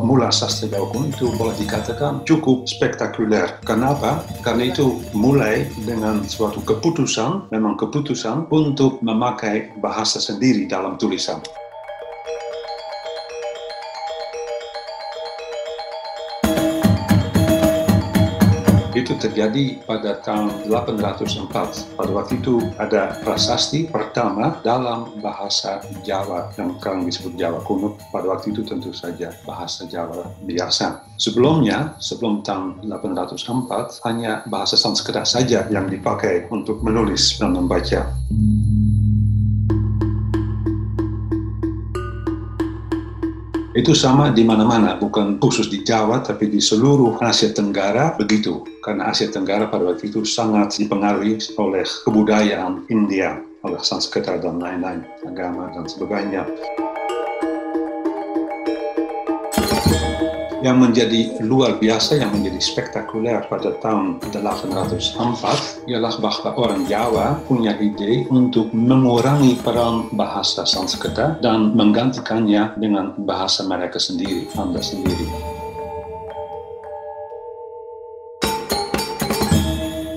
mula sastra kuno itu boleh dikatakan cukup spektakuler. Kenapa? Karena itu mulai dengan suatu keputusan, memang keputusan untuk memakai bahasa sendiri dalam tulisan. Itu terjadi pada tahun 804. Pada waktu itu ada prasasti pertama dalam bahasa Jawa yang sekarang disebut Jawa kuno. Pada waktu itu tentu saja bahasa Jawa biasa. Sebelumnya, sebelum tahun 804, hanya bahasa Sanskerta saja yang dipakai untuk menulis dan membaca. Itu sama di mana-mana, bukan khusus di Jawa, tapi di seluruh Asia Tenggara begitu. Karena Asia Tenggara pada waktu itu sangat dipengaruhi oleh kebudayaan India, oleh Sanskerta dan lain-lain, agama dan sebagainya. Yang menjadi luar biasa, yang menjadi spektakuler pada tahun 804 ialah bahwa orang Jawa punya ide untuk mengurangi peran bahasa Sanskerta dan menggantikannya dengan bahasa mereka sendiri, Anda sendiri.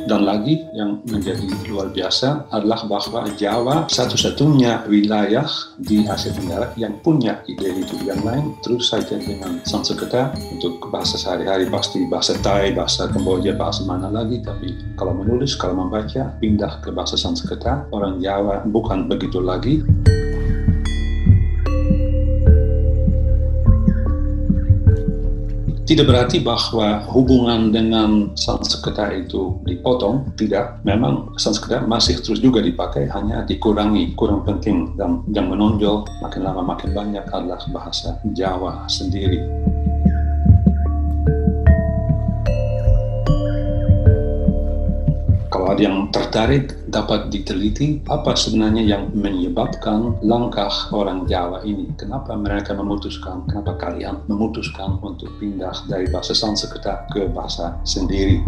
Dan lagi yang menjadi luar biasa adalah bahwa Jawa satu-satunya wilayah di Asia Tenggara yang punya ide itu. Yang lain terus saja dengan Sanskerta untuk bahasa sehari-hari pasti bahasa Thai, bahasa Kamboja, bahasa mana lagi. Tapi kalau menulis, kalau membaca, pindah ke bahasa Sanskerta. Orang Jawa bukan begitu lagi. Tidak berarti bahwa hubungan dengan Sanskerta itu dipotong, tidak. Memang Sanskerta masih terus juga dipakai, hanya dikurangi, kurang penting. Dan yang menonjol makin lama makin banyak adalah bahasa Jawa sendiri. Ada yang tertarik, dapat diteliti apa sebenarnya yang menyebabkan langkah orang Jawa ini. Kenapa mereka memutuskan, kenapa kalian memutuskan untuk pindah dari bahasa Sanskerta ke bahasa sendiri.